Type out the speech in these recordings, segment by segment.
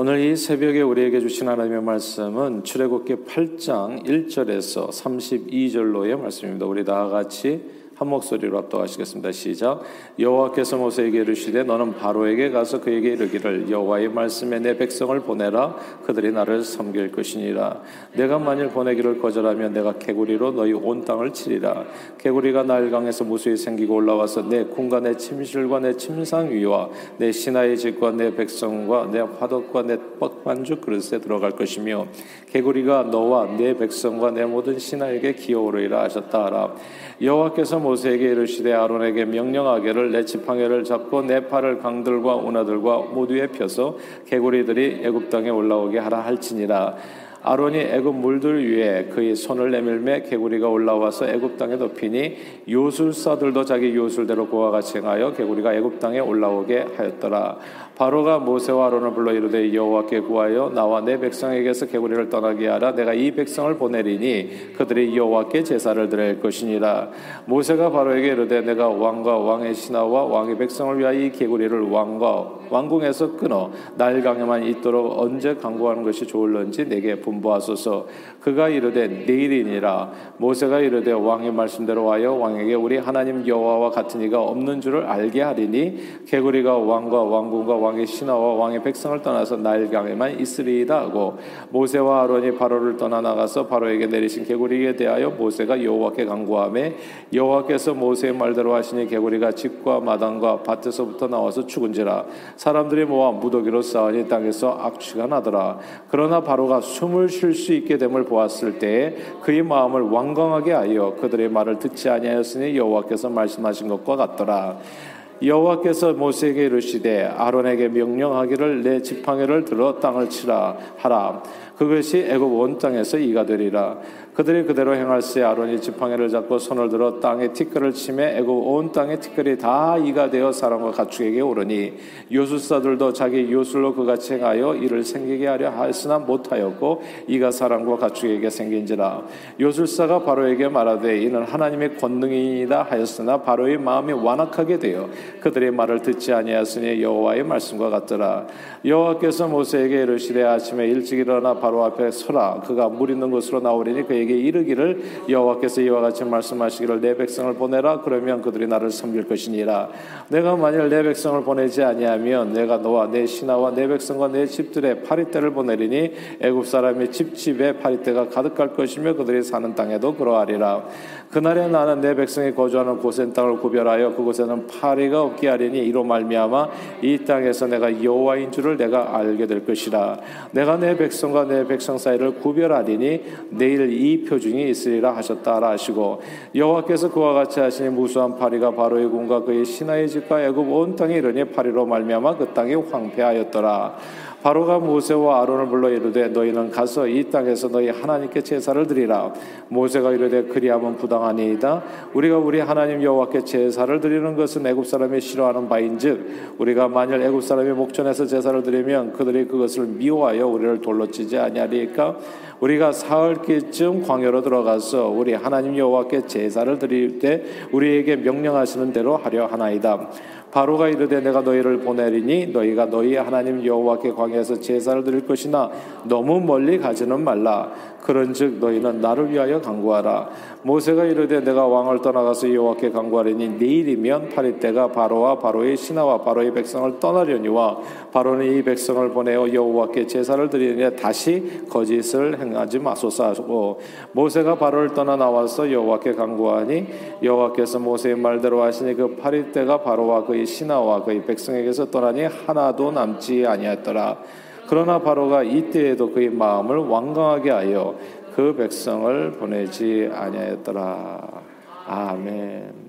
오늘 이 새벽에 우리에게 주신 하나님의 말씀은 출애굽기 8장 1절에서 32절로의 말씀입니다. 우리 다 같이 한 목소리로 합독하시겠습니다. 시작. 여호와께서 모세에게 이르시되 너는 바로에게 가서 그에게 이르기를 여호와의 말씀에 내 백성을 보내라 그들이 나를 섬길 것이니라. 내가 만일 보내기를 거절하면 내가 개구리로 너희 온 땅을 치리라. 개구리가 나일강에서 무수히 생기고 올라와서 내 궁과 내 침실과 내 침상 위와 내 신하의 집과 내 백성과 내 화덕과 내 뻑반죽 그릇에 들어갈 것이며 개구리가 너와 내 백성과 내 모든 신하에게 기어오르리라 하셨다 하라. 여호와께서 모세에게 이르시되 아론에게 명령하기를 내 지팡이를 잡고 내 팔을 강들과 운하들과 모두에 펴서 개구리들이 애굽 땅에 올라오게 하라 할지니라. 아론이 애굽 물들 위에 그의 손을 내밀매 개구리가 올라와서 애굽 땅에 덮이니 요술사들도 자기 요술대로 같이 행하여 개구리가 애굽 땅에 올라오게 하였더라 바로가 모세와 아론을 불러 이르되 여호와께 구하여 나와 내 백성에게서 개구리를 떠나게 하라. 내가 이 백성을 보내리니 그들이 여호와께 제사를 드릴 것이니라. 모세가 바로에게 이르되 내가 왕과 왕의 신하와 왕의 백성을 위하여 이 개구리를 왕과 왕궁에서 끊어 날강에만 있도록 언제 강구하는 것이 좋을런지 내게 분부하소서. 그가 이르되 내일이니라. 모세가 이르되 왕의 말씀대로 하여 왕에게 우리 하나님 여호와와 같은 이가 없는 줄을 알게 하리니 개구리가 왕과 왕궁과 왕의 신하와 왕의 백성을 떠나서 나일강에만 있으리이다 하고 모세와 아론이 바로를 떠나 나가서 바로에게 내리신 개구리에 대하여 모세가 여호와께 간구하매 여호와께서 모세의 말대로 하시니 개구리가 집과 마당과 밭에서부터 나와서 죽은지라 사람들이 모아 무더기로 쌓으니 땅에서 악취가 나더라. 그러나 바로가 숨을 쉴 수 있게 됨을 보았을 때에 그의 마음을 완강하게 하여 그들의 말을 듣지 아니하였으니 여호와께서 말씀하신 것과 같더라 여호와께서 모세에게 이르시되 아론에게 명령하기를 내 지팡이를 들어 땅을 치라 하라. 그것이 애굽 온 땅에서 이가 되리라 그들이 그대로 행할세 아론이 지팡이를 잡고 손을 들어 땅에 티끌을 치매 애굽 온 땅의 티끌이 다 이가 되어 사람과 가축에게 오르니 요술사들도 자기 요술로 그같이 행하여 이를 생기게 하려 하였으나 못하였고 이가 사람과 가축에게 생긴지라. 요술사가 바로에게 말하되 이는 하나님의 권능이다 하였으나 바로의 마음이 완악하게 되어 그들의 말을 듣지 아니하였으니 여호와의 말씀과 같더라. 여호와께서 모세에게 이르시되 아침에 일찍 일어나 바로 앞에 서라. 그가 물 있는 곳으로 나오리니 그에게 이르기를 여호와께서 이와 같이 말씀하시기를 내 백성을 보내라. 그러면 그들이 나를 섬길 것이니라. 내가 만일 내 백성을 보내지 아니하면 내가 너와 내 신하와 내 백성과 내 집들의 파리떼를 보내리니 애굽 사람의 집집에 파리떼가 가득할 것이며 그들이 사는 땅에도 그러하리라 그날에 나는 내 백성이 거주하는 곳엔 땅을 구별하여 그곳에는 파리가 없게 하리니 이로 말미암아 이 땅에서 내가 여호와인 줄을 내가 알게 될 것이라. 내가 내 백성과 내 백성 사이를 구별하리니 내일 이 표징이 있으리라 하셨다라 하시고 여호와께서 그와 같이 하시니 무수한 파리가 바로의 군과 그의 신하의 집과 애굽 온 땅에 이르니 파리로 말미암아 그 땅이 황폐하였더라 바로가 모세와 아론을 불러 이르되 너희는 가서 이 땅에서 너희 하나님께 제사를 드리라. 모세가 이르되 그리하면 부당하니이다. 우리가 우리 하나님 여호와께 제사를 드리는 것은 애굽 사람이 싫어하는 바인즉 우리가 만일 애굽 사람이 목전에서 제사를 드리면 그들이 그것을 미워하여 우리를 돌로 치지 아니하리까 우리가 사흘기쯤 광야로 들어가서 우리 하나님 여호와께 제사를 드릴 때 우리에게 명령하시는 대로 하려 하나이다. 바로가 이르되 내가 너희를 보내리니 너희가 너희 하나님 여호와께 광야에서 제사를 드릴 것이나 너무 멀리 가지는 말라 그런즉 너희는 나를 위하여 간구하라. 모세가 이르되 내가 왕을 떠나가서 여호와께 간구하리니 내일이면 파리 때가 바로와 바로의 신하와 바로의 백성을 떠나려니와 바로는 이 백성을 보내어 여호와께 제사를 드리니 다시 거짓을 행하지 마소서. 하고 모세가 바로를 떠나 나와서 여호와께 간구하니 여호와께서 모세의 말대로 하시니 그 파리 때가 바로와 그의 신하와 그의 백성에게서 떠나니 하나도 남지 아니하였더라 그러나 바로가 이때에도 그의 마음을 완강하게 하여 그 백성을 보내지 아니하였더라. 아멘.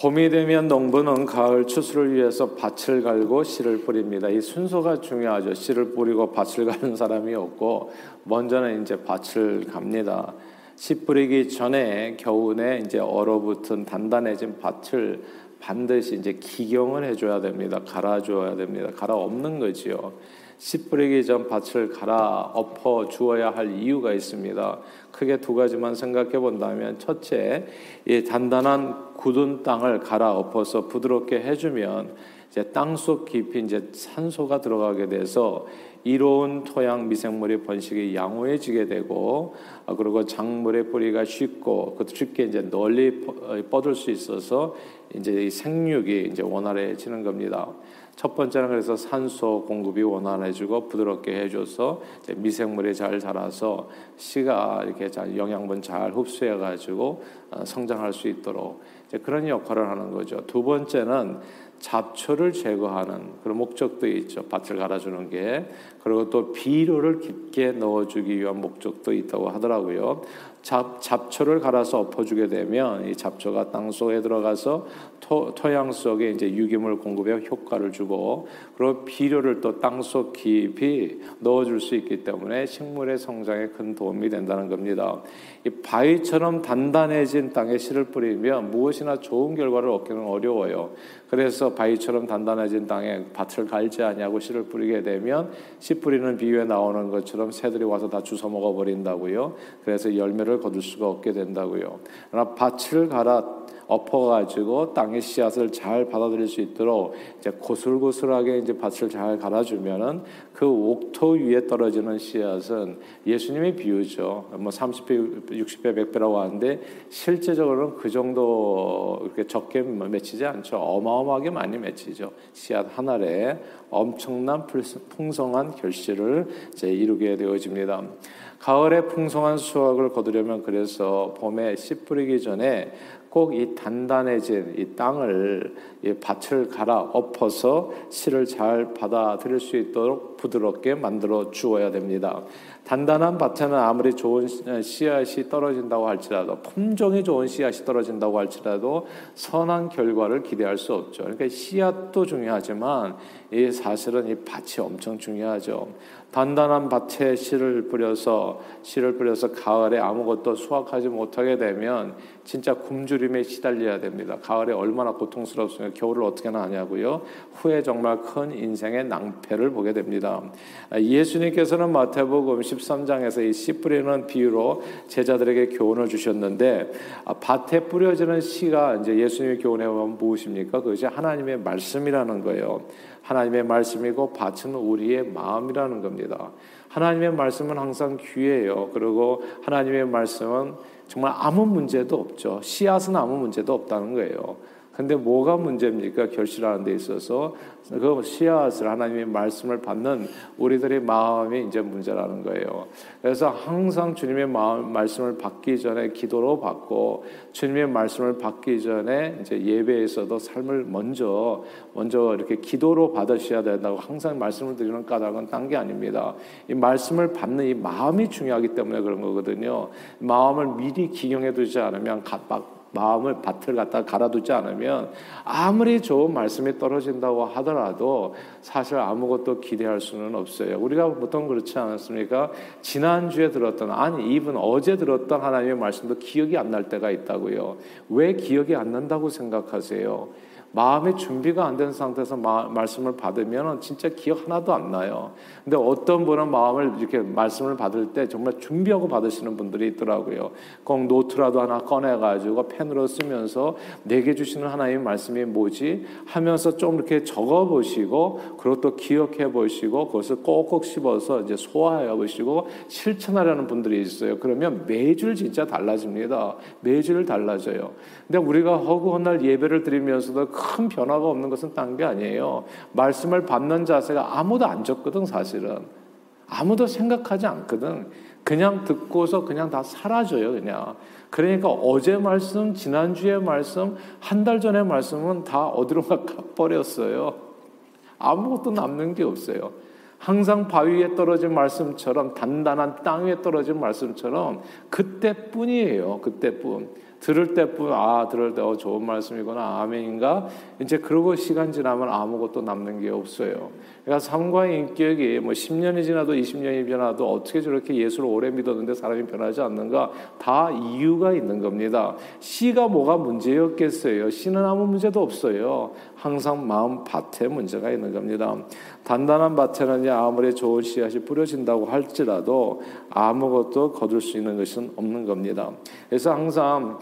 봄이 되면 농부는 가을 추수를 위해서 밭을 갈고 씨를 뿌립니다. 이 순서가 중요하죠. 씨를 뿌리고 밭을 가는 사람이 없고 먼저는 이제 밭을 갑니다. 씨 뿌리기 전에 겨우내 이제 얼어붙은 단단해진 밭을 반드시 이제 기경을 해줘야 됩니다. 갈아줘야 됩니다. 갈아 없는 거지요. 씨 뿌리기 전 밭을 갈아 엎어 주어야 할 이유가 있습니다. 크게 두 가지만 생각해 본다면 첫째, 이 단단한 굳은 땅을 갈아 엎어서 부드럽게 해주면 이제 땅속 깊이 이제 산소가 들어가게 돼서 이로운 토양 미생물의 번식이 양호해지게 되고 아, 그리고 작물의 뿌리가 쉽고 그 쉽게 이제 널리 뻗을 수 있어서 이제 생육이 이제 원활해지는 겁니다. 첫 번째는 그래서 산소 공급이 원활해지고 부드럽게 해줘서 미생물이 잘 자라서 씨가 이렇게 잘 영양분 잘 흡수해가지고 어, 성장할 수 있도록 그런 역할을 하는 거죠. 두 번째는 잡초를 제거하는 그런 목적도 있죠. 밭을 갈아주는 게. 그리고 또 비료를 깊게 넣어주기 위한 목적도 있다고 하더라고요. 잡, 잡초를 갈아서 엎어주게 되면 이 잡초가 땅 속에 들어가서 토, 토양 속에 이제 유기물 공급에 효과를 주고 그리고 비료를 또 땅 속 깊이 넣어줄 수 있기 때문에 식물의 성장에 큰 도움이 된다는 겁니다. 이 바위처럼 단단해진 땅에 씨를 뿌리면 무엇이나 좋은 결과를 얻기는 어려워요. 그래서 바위처럼 단단해진 땅에 밭을 갈지 아니하고 씨를 뿌리게 되면 씨 뿌리는 비유에 나오는 것처럼 새들이 와서 다 주워 먹어 버린다고요. 그래서 열매를 거둘 수가 없게 된다고요. 그러나 밭을 갈아 엎어가지고 땅의 씨앗을 잘 받아들일 수 있도록 이제 고슬고슬하게 이제 밭을 잘 갈아주면은 그 옥토 위에 떨어지는 씨앗은 예수님의 비유죠. 뭐 30배, 60배, 100배라고 하는데 실제적으로는 그 정도 이렇게 적게 맺히지 않죠. 어마어마하게 많이 맺히죠. 씨앗 하나에 엄청난 풍성한 결실을 이제 이루게 되어집니다. 가을에 풍성한 수확을 거두려면 그래서 봄에 씨 뿌리기 전에 꼭 이 단단해진 이 땅을 이 밭을 갈아 엎어서 씨를 잘 받아들일 수 있도록 부드럽게 만들어 주어야 됩니다. 단단한 밭에는 아무리 좋은 씨앗이 떨어진다고 할지라도 품종이 좋은 씨앗이 떨어진다고 할지라도 선한 결과를 기대할 수 없죠. 그러니까 씨앗도 중요하지만 이 사실은 이 밭이 엄청 중요하죠. 단단한 밭에 씨를 뿌려서 씨를 뿌려서 가을에 아무것도 수확하지 못하게 되면 진짜 굶주림에 시달려야 됩니다. 가을에 얼마나 고통스럽습니까? 겨울을 어떻게 하냐고요. 후에 정말 큰 인생의 낭패를 보게 됩니다. 예수님께서는 마태복음 13장에서 이 씨 뿌리는 비유로 제자들에게 교훈을 주셨는데 아, 밭에 뿌려지는 씨가 이제 예수님의 교훈에 보면 무엇입니까? 그것이 하나님의 말씀이라는 거예요. 하나님의 말씀이고 밭은 우리의 마음이라는 겁니다. 하나님의 말씀은 항상 귀해요. 그리고 하나님의 말씀은 정말 아무 문제도 없죠. 씨앗은 아무 문제도 없다는 거예요. 근데 뭐가 문제입니까? 결실하는 데 있어서 그 씨앗을 하나님의 말씀을 받는 우리들의 마음이 이제 문제라는 거예요. 그래서 항상 주님의 마음, 말씀을 받기 전에 기도로 받고 주님의 말씀을 받기 전에 이제 예배에서도 삶을 먼저 먼저 이렇게 기도로 받으셔야 된다고 항상 말씀을 드리는 까닭은 딴 게 아닙니다. 이 말씀을 받는 이 마음이 중요하기 때문에 그런 거거든요. 마음을 미리 기경해 두지 않으면 갓박 마음을 밭을 갖다 갈아두지 않으면 아무리 좋은 말씀이 떨어진다고 하더라도 사실 아무것도 기대할 수는 없어요. 우리가 보통 그렇지 않았습니까? 지난주에 들었던, 아니, 이분 어제 들었던 하나님의 말씀도 기억이 안 날 때가 있다고요. 왜 기억이 안 난다고 생각하세요? 마음의 준비가 안 된 상태에서 마, 말씀을 받으면 진짜 기억 하나도 안 나요. 근데 어떤 분은 마음을 이렇게 말씀을 받을 때 정말 준비하고 받으시는 분들이 있더라고요. 꼭 노트라도 하나 꺼내가지고 펜으로 쓰면서 내게 주시는 하나님의 말씀이 뭐지? 하면서 좀 이렇게 적어 보시고 그리고 또 기억해 보시고 그것을 꼭꼭 씹어서 이제 소화해 보시고 실천하려는 분들이 있어요. 그러면 매주 진짜 달라집니다. 매주 달라져요. 근데 우리가 허구한 날 예배를 드리면서도 큰 변화가 없는 것은 딴 게 아니에요. 말씀을 받는 자세가 아무도 안 적거든, 사실은. 아무도 생각하지 않거든. 그냥 듣고서 그냥 다 사라져요, 그냥. 그러니까 어제 말씀, 지난주에 말씀, 한 달 전에 말씀은 다 어디론가 가버렸어요. 아무것도 남는 게 없어요. 항상 바위에 떨어진 말씀처럼 단단한 땅에 떨어진 말씀처럼 그때뿐이에요. 그때뿐. 들을 때뿐 아 들을 때 어, 좋은 말씀이구나 아멘인가 이제 그러고 시간 지나면 아무것도 남는 게 없어요. 그러니까 삶과의 인격이 뭐 10년이 지나도 20년이 지나도 어떻게 저렇게 예수를 오래 믿었는데 사람이 변하지 않는가 다 이유가 있는 겁니다. 씨가 뭐가 문제였겠어요. 씨는 아무 문제도 없어요. 항상 마음 밭에 문제가 있는 겁니다. 단단한 밭에는 아무리 좋은 씨앗이 뿌려진다고 할지라도 아무것도 거둘 수 있는 것은 없는 겁니다. 그래서 항상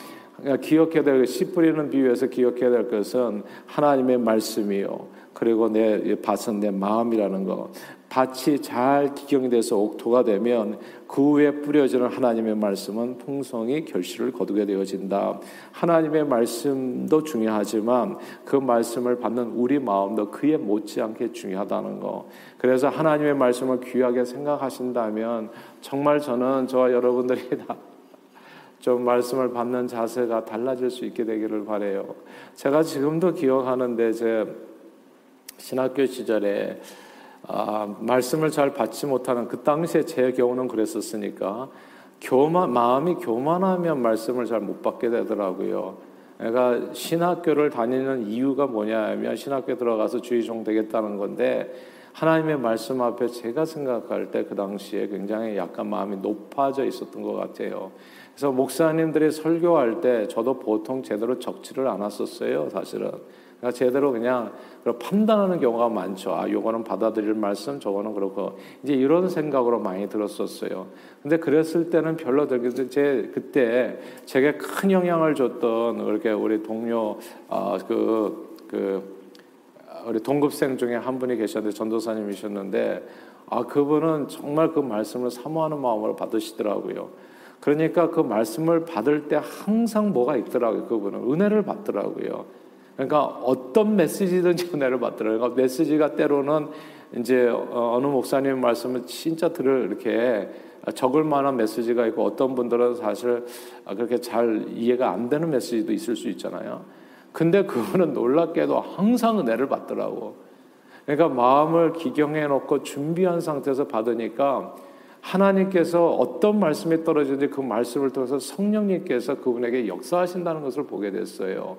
기억해야 될, 씨 뿌리는 비유에서 기억해야 될 것은 하나님의 말씀이요. 그리고 내 밭은 내 마음이라는 거. 밭이 잘 기경이 돼서 옥토가 되면 그 위에 뿌려지는 하나님의 말씀은 풍성히 결실을 거두게 되어진다. 하나님의 말씀도 중요하지만 그 말씀을 받는 우리 마음도 그에 못지않게 중요하다는 거. 그래서 하나님의 말씀을 귀하게 생각하신다면 정말 저는 저와 여러분들이 다 좀 말씀을 받는 자세가 달라질 수 있게 되기를 바래요. 제가 지금도 기억하는데 제 신학교 시절에 아, 말씀을 잘 받지 못하는 그 당시에 제 경우는 그랬었으니까 교만 마음이 교만하면 말씀을 잘 못 받게 되더라고요. 내가 신학교를 다니는 이유가 뭐냐면 신학교 들어가서 주의종 되겠다는 건데 하나님의 말씀 앞에 제가 생각할 때 그 당시에 굉장히 약간 마음이 높아져 있었던 것 같아요. 그래서 목사님들이 설교할 때 저도 보통 제대로 적지를 않았었어요, 사실은. 그러니까 제대로 그냥 판단하는 경우가 많죠. 아, 요거는 받아들일 말씀, 저거는 그렇고 이제 이런 생각으로 많이 들었었어요. 근데 그랬을 때는 별로 들기도 제 그때 제게 큰 영향을 줬던 이렇게 우리 동료 아그그 그 우리 동급생 중에 한 분이 계셨는데 전도사님이셨는데 아 그분은 정말 그 말씀을 사모하는 마음으로 받으시더라고요. 그러니까 그 말씀을 받을 때 항상 뭐가 있더라고요. 그분은 은혜를 받더라고요. 그러니까 어떤 메시지든지 은혜를 받더라고요. 그러니까 메시지가 때로는 이제 어, 어느 목사님 말씀을 진짜 들을 이렇게 적을 만한 메시지가 있고 어떤 분들은 사실 그렇게 잘 이해가 안 되는 메시지도 있을 수 있잖아요. 근데 그분은 놀랍게도 항상 은혜를 받더라고. 그러니까 마음을 기경해 놓고 준비한 상태에서 받으니까 하나님께서 어떤 말씀이 떨어지는지 그 말씀을 통해서 성령님께서 그분에게 역사하신다는 것을 보게 됐어요.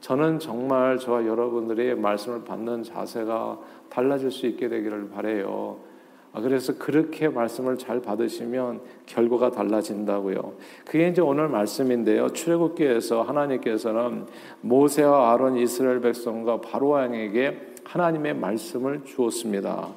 저는 정말 저와 여러분들이 말씀을 받는 자세가 달라질 수 있게 되기를 바래요. 아, 그래서 그렇게 말씀을 잘 받으시면 결과가 달라진다고요. 그게 이제 오늘 말씀인데요. 출애굽기에서 하나님께서는 모세와 아론 이스라엘 백성과 바로 왕에게 하나님의 말씀을 주었습니다.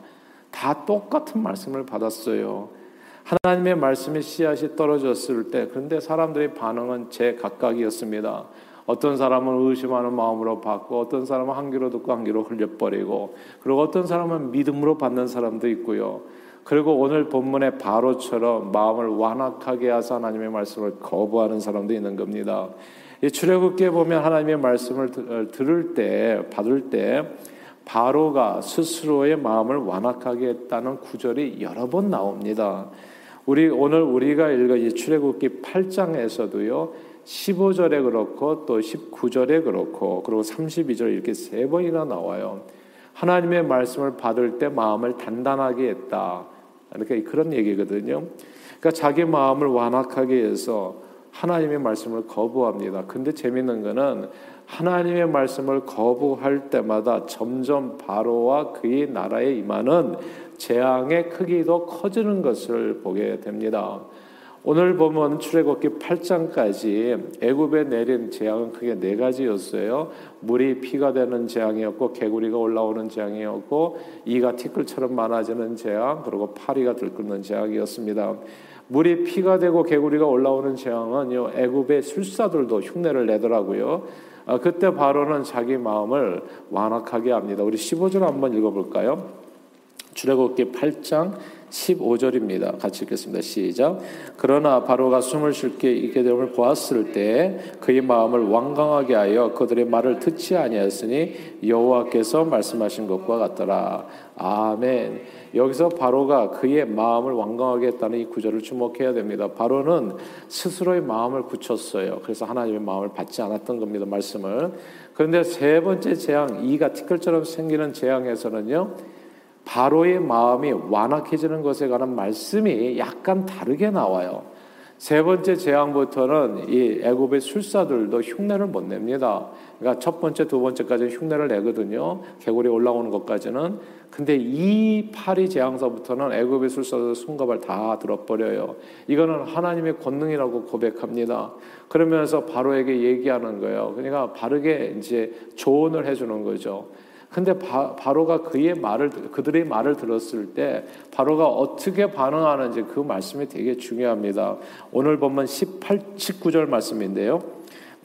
다 똑같은 말씀을 받았어요. 하나님의 말씀의 씨앗이 떨어졌을 때, 그런데 사람들의 반응은 제 각각이었습니다. 어떤 사람은 의심하는 마음으로 받고 어떤 사람은 한 귀로 듣고 한 귀로 흘려버리고 그리고 어떤 사람은 믿음으로 받는 사람도 있고요. 그리고 오늘 본문의 바로처럼 마음을 완악하게 하사 하나님의 말씀을 거부하는 사람도 있는 겁니다. 이 출애굽기에 보면 하나님의 말씀을 어, 들을 때 받을 때 바로가 스스로의 마음을 완악하게 했다는 구절이 여러 번 나옵니다. 우리 오늘 우리가 읽은 이 출애굽기 8장에서도요. 15절에 그렇고 또 19절에 그렇고 그리고 32절 이렇게 세 번이나 나와요. 하나님의 말씀을 받을 때 마음을 단단하게 했다. 이렇게 그런 얘기거든요. 그러니까 자기 마음을 완악하게 해서 하나님의 말씀을 거부합니다. 근데 재밌는 거는 하나님의 말씀을 거부할 때마다 점점 바로와 그의 나라에 임하는 재앙의 크기도 커지는 것을 보게 됩니다. 오늘 보면 출애굽기 8장까지 애굽에 내린 재앙은 크게 네 가지였어요. 물이 피가 되는 재앙이었고 개구리가 올라오는 재앙이었고 이가 티끌처럼 많아지는 재앙 그리고 파리가 들끓는 재앙이었습니다. 물이 피가 되고 개구리가 올라오는 재앙은요 애굽의 술사들도 흉내를 내더라고요. 아, 그때 바로는 자기 마음을 완악하게 합니다. 우리 15절 한번 읽어볼까요? 출애굽기 8장 15절입니다. 같이 읽겠습니다. 시작. 그러나 바로가 숨을 쉴 게 있게 됨을 보았을 때 그의 마음을 완강하게 하여 그들의 말을 듣지 아니하였으니 여호와께서 말씀하신 것과 같더라. 아멘. 여기서 바로가 그의 마음을 완강하게 했다는 이 구절을 주목해야 됩니다. 바로는 스스로의 마음을 굳혔어요. 그래서 하나님의 마음을 받지 않았던 겁니다. 말씀을. 그런데 세 번째 재앙, 이가 티끌처럼 생기는 재앙에서는요. 바로의 마음이 완악해지는 것에 관한 말씀이 약간 다르게 나와요. 세 번째 재앙부터는 이 애굽의 술사들도 흉내를 못 냅니다. 그러니까 첫 번째, 두 번째까지 흉내를 내거든요. 개구리 올라오는 것까지는. 근데 이 파리 재앙서부터는 애굽의 술사들 손가발 다 들어버려요. 이거는 하나님의 권능이라고 고백합니다. 그러면서 바로에게 얘기하는 거예요. 그러니까 바르게 이제 조언을 해주는 거죠. 근데 바, 바로가 그의 말을 그들의 말을 들었을 때 바로가 어떻게 반응하는지 그 말씀이 되게 중요합니다. 오늘 보면 18 19절 말씀인데요.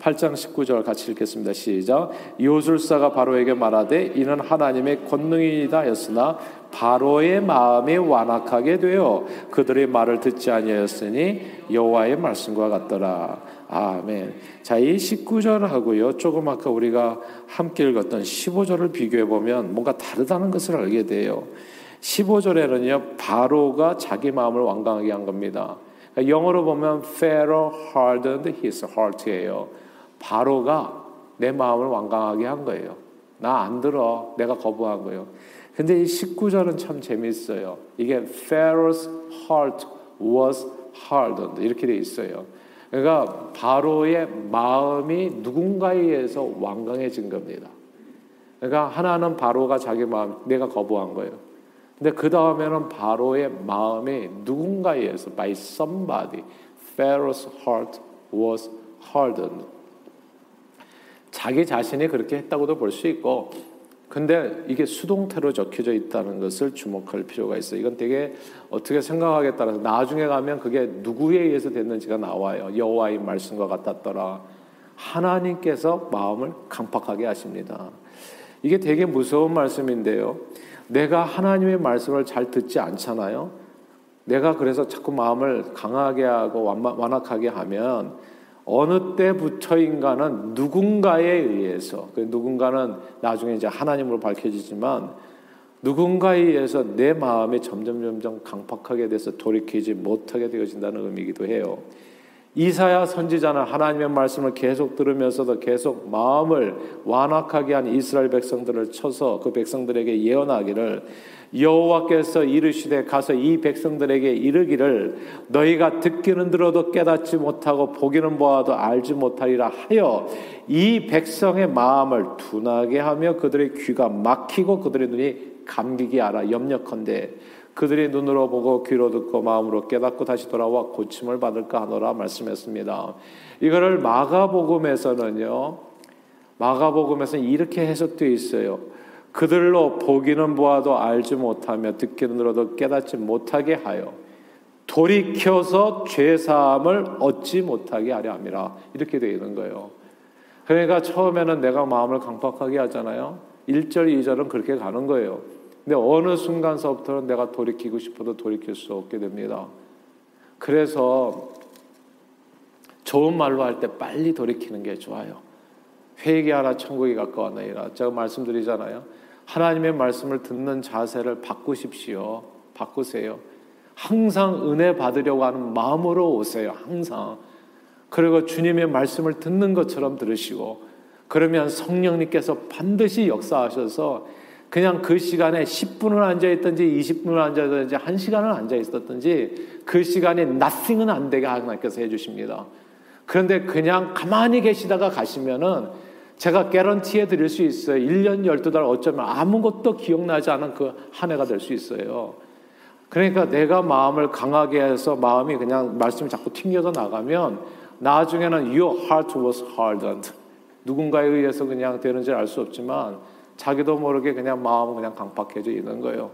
8장 19절 같이 읽겠습니다. 시작. 요술사가 바로에게 말하되 이는 하나님의 권능이다 했으나 바로의 마음이 완악하게 되어 그들의 말을 듣지 아니하였으니 여호와의 말씀과 같더라. 아멘. 자, 이 19절하고요. 조금 아까 우리가 함께 읽었던 15절을 비교해 보면 뭔가 다르다는 것을 알게 돼요. 15절에는요. 바로가 자기 마음을 완강하게 한 겁니다. 영어로 보면 Pharaoh hardened his heart예요. 바로가 내 마음을 완강하게 한 거예요. 나 안 들어. 내가 거부한 거예요. 근데 이 19절은 참 재밌어요. 이게 Pharaoh's heart was hardened 이렇게 돼 있어요. 그러니까 바로의 마음이 누군가에 의해서 완강해진 겁니다. 그러니까 하나는 바로가 자기 마음 내가 거부한 거예요. 근데 그 다음에는 바로의 마음이 누군가에 의해서 by somebody Pharaoh's heart was hardened. 자기 자신이 그렇게 했다고도 볼 수 있고 근데 이게 수동태로 적혀져 있다는 것을 주목할 필요가 있어요. 이건 되게 어떻게 생각하기에 따라서 나중에 가면 그게 누구에 의해서 됐는지가 나와요. 여호와의 말씀과 같았더라. 하나님께서 마음을 강팍하게 하십니다. 이게 되게 무서운 말씀인데요. 내가 하나님의 말씀을 잘 듣지 않잖아요. 내가 그래서 자꾸 마음을 강하게 하고 완악하게 하면 어느 때부터인가는 누군가에 의해서 그 누군가는 나중에 이제 하나님으로 밝혀지지만 누군가에 의해서 내 마음이 점점 점점 강팍하게 돼서 돌이키지 못하게 되어진다는 의미이기도 해요. 이사야 선지자는 하나님의 말씀을 계속 들으면서도 계속 마음을 완악하게 한 이스라엘 백성들을 쳐서 그 백성들에게 예언하기를 여호와께서 이르시되 가서 이 백성들에게 이르기를 너희가 듣기는 들어도 깨닫지 못하고 보기는 보아도 알지 못하리라 하여 이 백성의 마음을 둔하게 하며 그들의 귀가 막히고 그들의 눈이 감기게 하라. 염려컨대 그들이 눈으로 보고 귀로 듣고 마음으로 깨닫고 다시 돌아와 고침을 받을까 하노라 말씀했습니다. 이거를 마가복음에서는요. 마가복음에서는 이렇게 해석되어 있어요. 그들로 보기는 보아도 알지 못하며 듣기는 들어도 깨닫지 못하게 하여 돌이켜서 죄 사함을 얻지 못하게 하려 함이라 이렇게 되어 있는 거예요. 그러니까 처음에는 내가 마음을 강팍하게 하잖아요. 1절, 2절은 그렇게 가는 거예요. 근데 어느 순간서부터는 내가 돌이키고 싶어도 돌이킬 수 없게 됩니다. 그래서 좋은 말로 할 때 빨리 돌이키는 게 좋아요. 회개하라 천국이 가까웠나이라. 제가 말씀드리잖아요. 하나님의 말씀을 듣는 자세를 바꾸십시오. 바꾸세요. 항상 은혜 받으려고 하는 마음으로 오세요. 항상. 그리고 주님의 말씀을 듣는 것처럼 들으시고 그러면 성령님께서 반드시 역사하셔서 그냥 그 시간에 10분을 앉아 있든지 20분을 앉아 있든지 1시간을 앉아 있었든지 그 시간에 nothing은 안 되게 하나님께서 해 주십니다. 그런데 그냥 가만히 계시다가 가시면은 제가 개런티해 드릴 수 있어요. 1년 12달 어쩌면 아무것도 기억나지 않은 그 한 해가 될 수 있어요. 그러니까 내가 마음을 강하게 해서 마음이 그냥 말씀이 자꾸 튕겨져 나가면 나중에는 your heart was hardened. 누군가에 의해서 그냥 되는지 알 수 없지만 자기도 모르게 그냥 마음은 그냥 강팍해져 있는 거예요.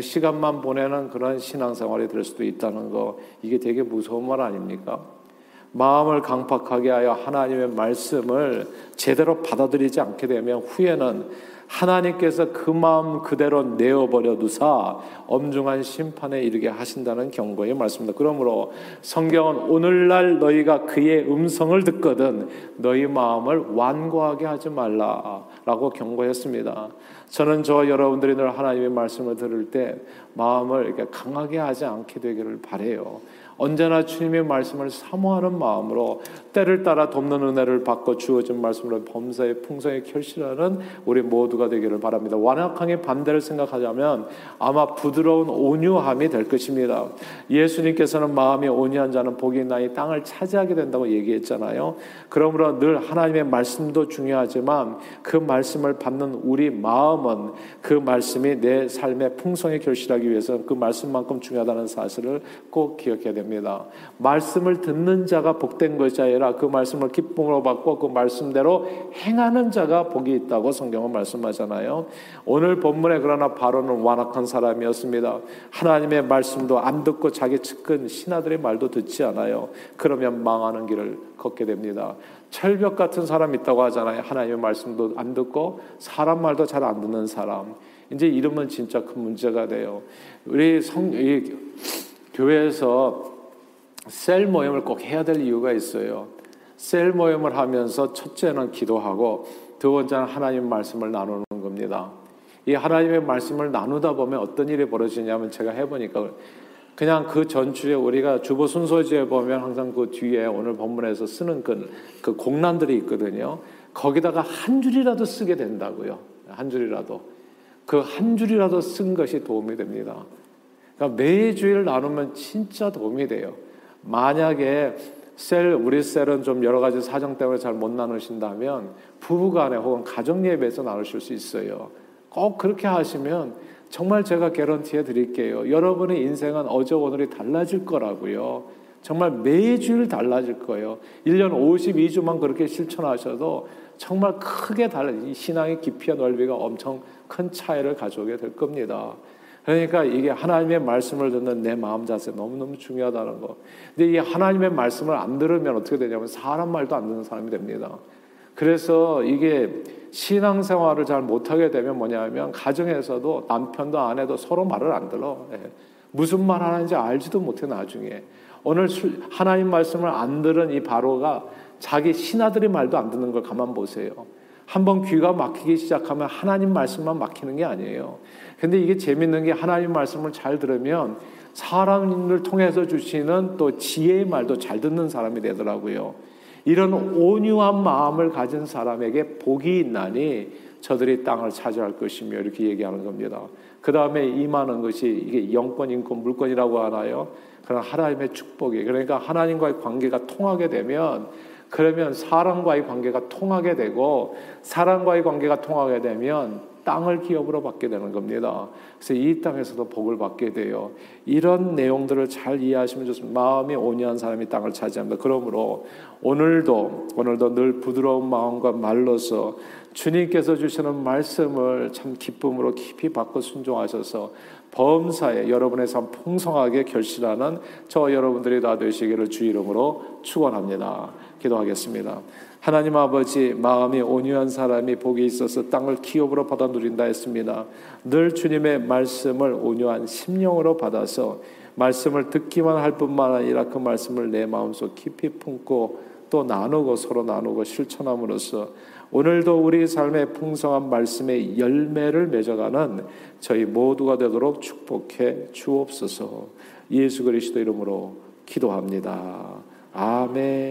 시간만 보내는 그런 신앙생활이 될 수도 있다는 거 이게 되게 무서운 말 아닙니까? 마음을 강팍하게 하여 하나님의 말씀을 제대로 받아들이지 않게 되면 후에는 하나님께서 그 마음 그대로 내어버려 두사 엄중한 심판에 이르게 하신다는 경고의 말씀입니다. 그러므로 성경은 오늘날 너희가 그의 음성을 듣거든 너희 마음을 완고하게 하지 말라 라고 경고했습니다. 저는 저 여러분들이 늘 하나님의 말씀을 들을 때 마음을 이렇게 강하게 하지 않게 되기를 바래요. 언제나 주님의 말씀을 사모하는 마음으로 때를 따라 돕는 은혜를 받고 주어진 말씀으로 범사의 풍성에 결실하는 우리 모두가 되기를 바랍니다. 완악함의 반대를 생각하자면 아마 부드러운 온유함이 될 것입니다. 예수님께서는 마음이 온유한 자는 복이 있나니 땅을 차지하게 된다고 얘기했잖아요. 그러므로 늘 하나님의 말씀도 중요하지만 그 말씀을 받는 우리 마음은 그 말씀이 내 삶의 풍성에 결실하기 위해서 그 말씀만큼 중요하다는 사실을 꼭 기억해야 됩니다. 말씀을 듣는 자가 복된 것이 아니라 아니라 그 말씀을 기쁨으로 받고 그 말씀대로 행하는 자가 복이 있다고 성경은 말씀하잖아요. 오늘 본문에 그러나 바로는 완악한 사람이었습니다. 하나님의 말씀도 안 듣고 자기 측근 신하들의 말도 듣지 않아요. 그러면 망하는 길을 걷게 됩니다. 철벽 같은 사람 있다고 하잖아요. 하나님의 말씀도 안 듣고 사람 말도 잘 안 듣는 사람. 이제 이러면 진짜 큰 문제가 돼요. 우리 성, 이 교회에서 셀 모임을 꼭 해야 될 이유가 있어요. 셀 모임을 하면서 첫째는 기도하고 두 번째는 하나님 말씀을 나누는 겁니다. 이 하나님의 말씀을 나누다 보면 어떤 일이 벌어지냐면 제가 해보니까 그냥 그 전주에 우리가 주보 순서지에 보면 항상 그 뒤에 오늘 본문에서 쓰는 그, 그 공란들이 있거든요. 거기다가 한 줄이라도 쓰게 된다고요. 한 줄이라도. 그 한 줄이라도 쓴 것이 도움이 됩니다. 그러니까 매주일 나누면 진짜 도움이 돼요. 만약에 셀, 우리 셀은 좀 여러 가지 사정 때문에 잘 못 나누신다면 부부간에 혹은 가정 예배에서 나누실 수 있어요. 꼭 그렇게 하시면 정말 제가 개런티해 드릴게요. 여러분의 인생은 어제 오늘이 달라질 거라고요. 정말 매주일 달라질 거예요. 1년 52주만 그렇게 실천하셔도 정말 크게 달라, 신앙의 깊이와 넓이가 엄청 큰 차이를 가져오게 될 겁니다. 그러니까 이게 하나님의 말씀을 듣는 내 마음 자세 너무너무 중요하다는 거. 근데 이 하나님의 말씀을 안 들으면 어떻게 되냐면 사람 말도 안 듣는 사람이 됩니다. 그래서 이게 신앙생활을 잘 못하게 되면 뭐냐면 가정에서도 남편도 아내도 서로 말을 안 들어. 예. 무슨 말 하는지 알지도 못해 나중에. 오늘 하나님 말씀을 안 들은 이 바로가 자기 신하들의 말도 안 듣는 걸 가만 보세요. 한번 귀가 막히기 시작하면 하나님 말씀만 막히는 게 아니에요. 근데 이게 재밌는 게 하나님 말씀을 잘 들으면 사람을 통해서 주시는 또 지혜의 말도 잘 듣는 사람이 되더라고요. 이런 온유한 마음을 가진 사람에게 복이 있나니 저들이 땅을 차지할 것이며 이렇게 얘기하는 겁니다. 그 다음에 임하는 것이 이게 영권, 인권, 물권이라고 하나요? 그런 하나님의 축복이 그러니까 하나님과의 관계가 통하게 되면 그러면 사람과의 관계가 통하게 되고 사람과의 관계가 통하게 되면 땅을 기업으로 받게 되는 겁니다. 그래서 이 땅에서도 복을 받게 돼요. 이런 내용들을 잘 이해하시면 좋습니다. 마음이 온유한 사람이 땅을 차지합니다. 그러므로 오늘도 오늘도 늘 부드러운 마음과 말로서 주님께서 주시는 말씀을 참 기쁨으로 깊이 받고 순종하셔서 범사에 여러분의 삶 풍성하게 결실하는 저 여러분들이 다 되시기를 주 이름으로 축원합니다. 기도하겠습니다. 하나님 아버지 마음이 온유한 사람이 복이 있어서 땅을 기업으로 받아 누린다 했습니다. 늘 주님의 말씀을 온유한 심령으로 받아서 말씀을 듣기만 할 뿐만 아니라 그 말씀을 내 마음속 깊이 품고 또 나누고 서로 나누고 실천함으로써 오늘도 우리 삶의 풍성한 말씀의 열매를 맺어가는 저희 모두가 되도록 축복해 주옵소서. 예수 그리스도 이름으로 기도합니다. 아멘.